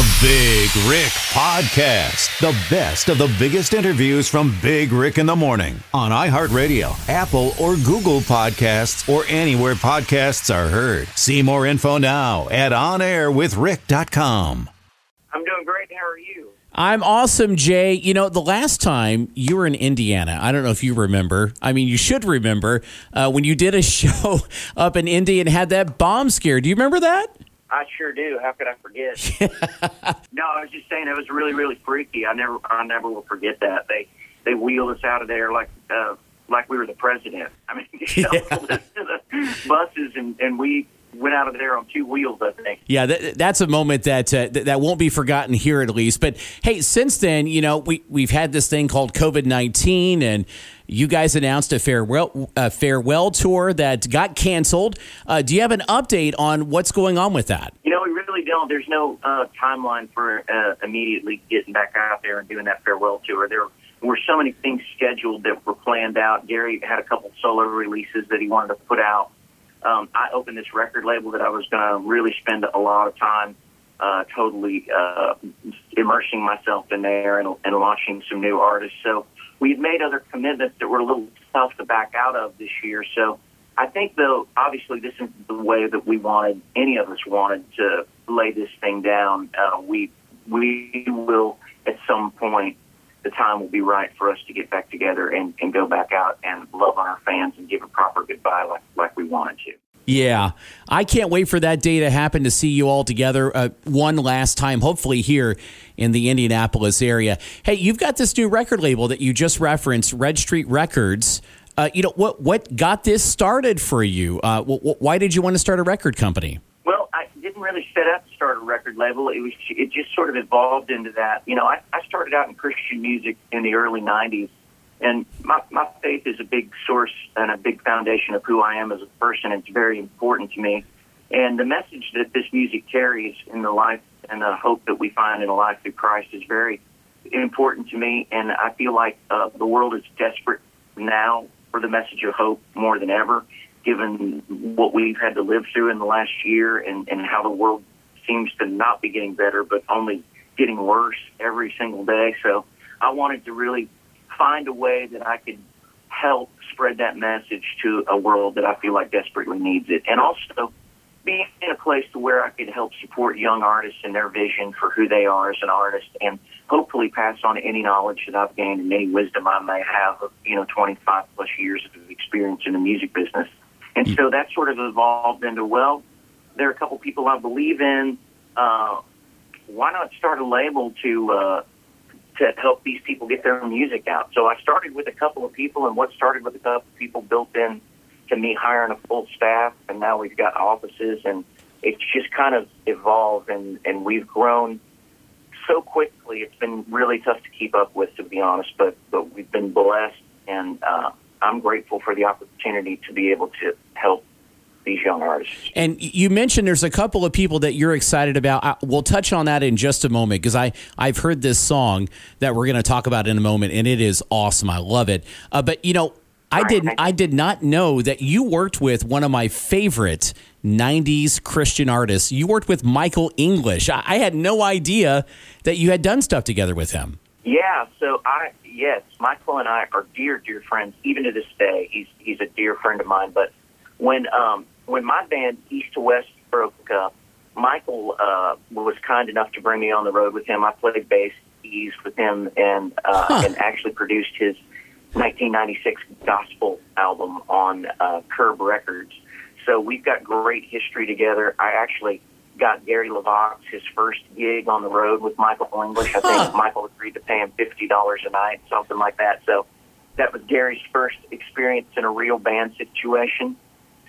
The Big Rick Podcast. The best of the biggest interviews from Big Rick in the Morning on iHeartRadio, Apple, or Google Podcasts, or anywhere podcasts are heard. See more info now at onairwithrick.com. I'm doing great. How are you? I'm awesome, Jay. You know, the last time you were in Indiana, I don't know if you remember. I mean, you should remember uh, when you did a show up in Indy and had that bomb scare. Do you remember that? I sure do. How could I forget? no, I was just saying it was really, really freaky. I never, I never will forget that. They, they wheeled us out of there like, uh, like we were the president. I mean, us to the buses, and and we went out of there on two wheels. I think. Yeah, that, that's a moment that uh, th- that won't be forgotten here at least. But hey, since then, you know, we we've had this thing called COVID nineteen, and you guys announced a farewell a farewell tour that got canceled. Uh, do you have an update on what's going on with that? You know, we really don't. There's no uh, timeline for uh, immediately getting back out there and doing that farewell tour. There were so many things scheduled that were planned out. Gary had a couple solo releases that he wanted to put out. Um, I opened this record label that I was going to really spend a lot of time uh, totally uh, immersing myself in there and, and launching some new artists. So we had made other commitments that were a little tough to back out of this year. So I think, though, obviously, this is the way that we wanted, any of us wanted to lay this thing down. Uh, we we will at some point the time will be right for us to get back together and, and go back out and love on our fans and give a proper goodbye like, like. Yeah, I can't wait for that day to happen to see you all together uh, one last time, hopefully here in the Indianapolis area. Hey, you've got this new record label that you just referenced, Red Street Records. Uh, you know what? What got this started for you? Uh, why did you want to start a record company? Well, I didn't really set out to start a record label. It was it just sort of evolved into that. You know, I, I started out in Christian music in the early '90s and my, my faith is a big source and a big foundation of who I am as a person. It's very important to me. And the message that this music carries in the life and the hope that we find in a life through Christ is very important to me. And I feel like uh, the world is desperate now for the message of hope more than ever, given what we've had to live through in the last year and, and how the world seems to not be getting better, but only getting worse every single day. So I wanted to really find a way that I could help spread that message to a world that I feel like desperately needs it. And also be in a place to where I could help support young artists and their vision for who they are as an artist and hopefully pass on any knowledge that I've gained and any wisdom I may have of, you know, 25 plus years of experience in the music business. And so that sort of evolved into, well, there are a couple people I believe in. Uh, why not start a label to uh, to help these people get their music out. So I started with a couple of people, and what started with a couple of people built in to me hiring a full staff, and now we've got offices, and it's just kind of evolved, and, and we've grown so quickly. It's been really tough to keep up with, to be honest, but, but we've been blessed, and uh, I'm grateful for the opportunity to be able to help these young artists. And you mentioned there's a couple of people that you're excited about. I, we'll touch on that in just a moment because I I've heard this song that we're going to talk about in a moment, and it is awesome. I love it. Uh, but you know, I did I did not know that you worked with one of my favorite '90s Christian artists. You worked with Michael English. I, I had no idea that you had done stuff together with him. Yeah. So I yes, Michael and I are dear dear friends even to this day. He's he's a dear friend of mine, but when um, when my band East to West broke up, Michael uh, was kind enough to bring me on the road with him. I played bass keys with him and uh, huh. and actually produced his 1996 gospel album on uh, Curb Records. So we've got great history together. I actually got Gary LeVox his first gig on the road with Michael English. I think Michael agreed to pay him fifty dollars a night, something like that. So that was Gary's first experience in a real band situation.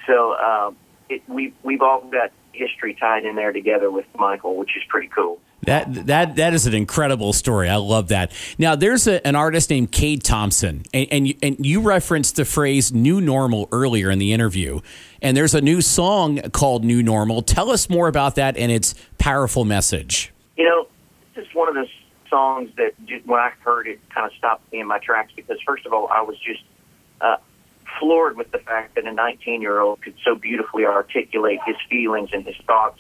So uh, it, we we've all got history tied in there together with Michael, which is pretty cool. That that that is an incredible story. I love that. Now, there's a, an artist named Cade Thompson, and and you, and you referenced the phrase "new normal" earlier in the interview. And there's a new song called "New Normal." Tell us more about that and its powerful message. You know, this is one of those songs that just, when I heard it, kind of stopped me in my tracks because first of all, I was just uh, floored with the fact that a 19 year old could so beautifully articulate his feelings and his thoughts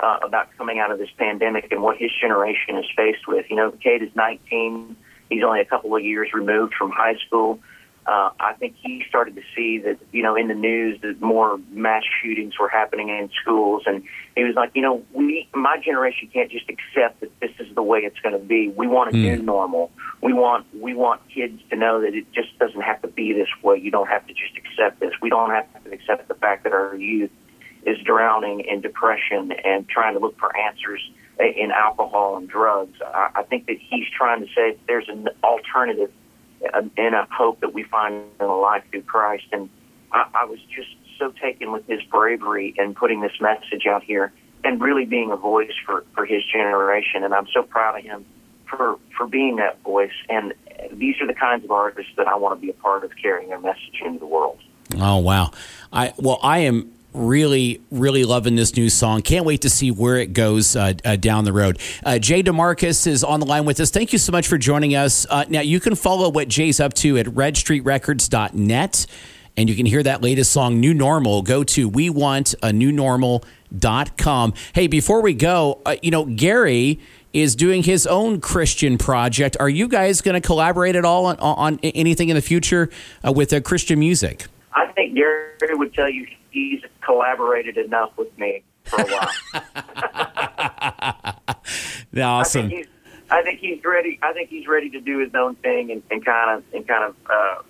uh, about coming out of this pandemic and what his generation is faced with. You know, Cade is 19. He's only a couple of years removed from high school. Uh, I think he started to see that, you know, in the news that more mass shootings were happening in schools. And he was like, you know, we, my generation can't just accept that this is the way it's going to be. We want a mm. new normal. We want, we want kids to know that it just doesn't have to be this way. You don't have to just accept this. We don't have to accept the fact that our youth is drowning in depression and trying to look for answers in alcohol and drugs. I, I think that he's trying to say there's an alternative Uh, and a hope that we find in a life through Christ. And I, I was just so taken with his bravery and putting this message out here and really being a voice for, for his generation. And I'm so proud of him for, for being that voice. And these are the kinds of artists that I want to be a part of carrying their message into the world. Oh, wow. I, well, I am really, really loving this new song. Can't wait to see where it goes uh, uh, down the road. Uh, Jay DeMarcus is on the line with us. Thank you so much for joining us. Uh, now, you can follow what Jay's up to at redstreetrecords.net, and you can hear that latest song, New Normal. Go to we want a new normal.com. Hey, before we go, uh, you know, Gary is doing his own Christian project. Are you guys going to collaborate at all on, on, anything in the future uh, with Christian music? I think Gary would tell you he's collaborated enough with me for a while. awesome. I think, I think, he's ready. I think he's ready to do his own thing and, and kind of and kind of uh,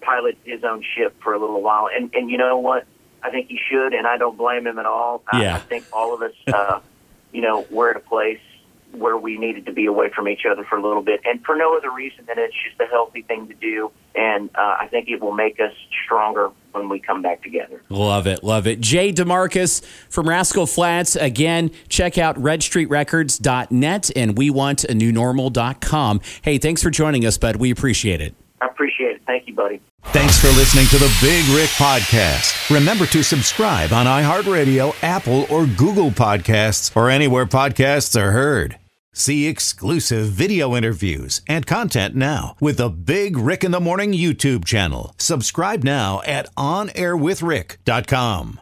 pilot his own ship for a little while. And and you know what? I think he should, and I don't blame him at all. Yeah. I, I think all of us, uh, you know, we're at a place where we needed to be away from each other for a little bit, and for no other reason than it's just a healthy thing to do. And uh, I think it will make us stronger when we come back together. Love it, love it. Jay DeMarcus from Rascal Flatts. Again, check out redstreetrecords.net and we want a new normal.com. Hey, thanks for joining us, bud. We appreciate it. I appreciate it. Thank you, buddy. Thanks for listening to the Big Rick Podcast. Remember to subscribe on iHeartRadio, Apple, or Google Podcasts, or anywhere podcasts are heard. See exclusive video interviews and content now with the Big Rick in the Morning YouTube channel. Subscribe now at OnAirWithRick.com.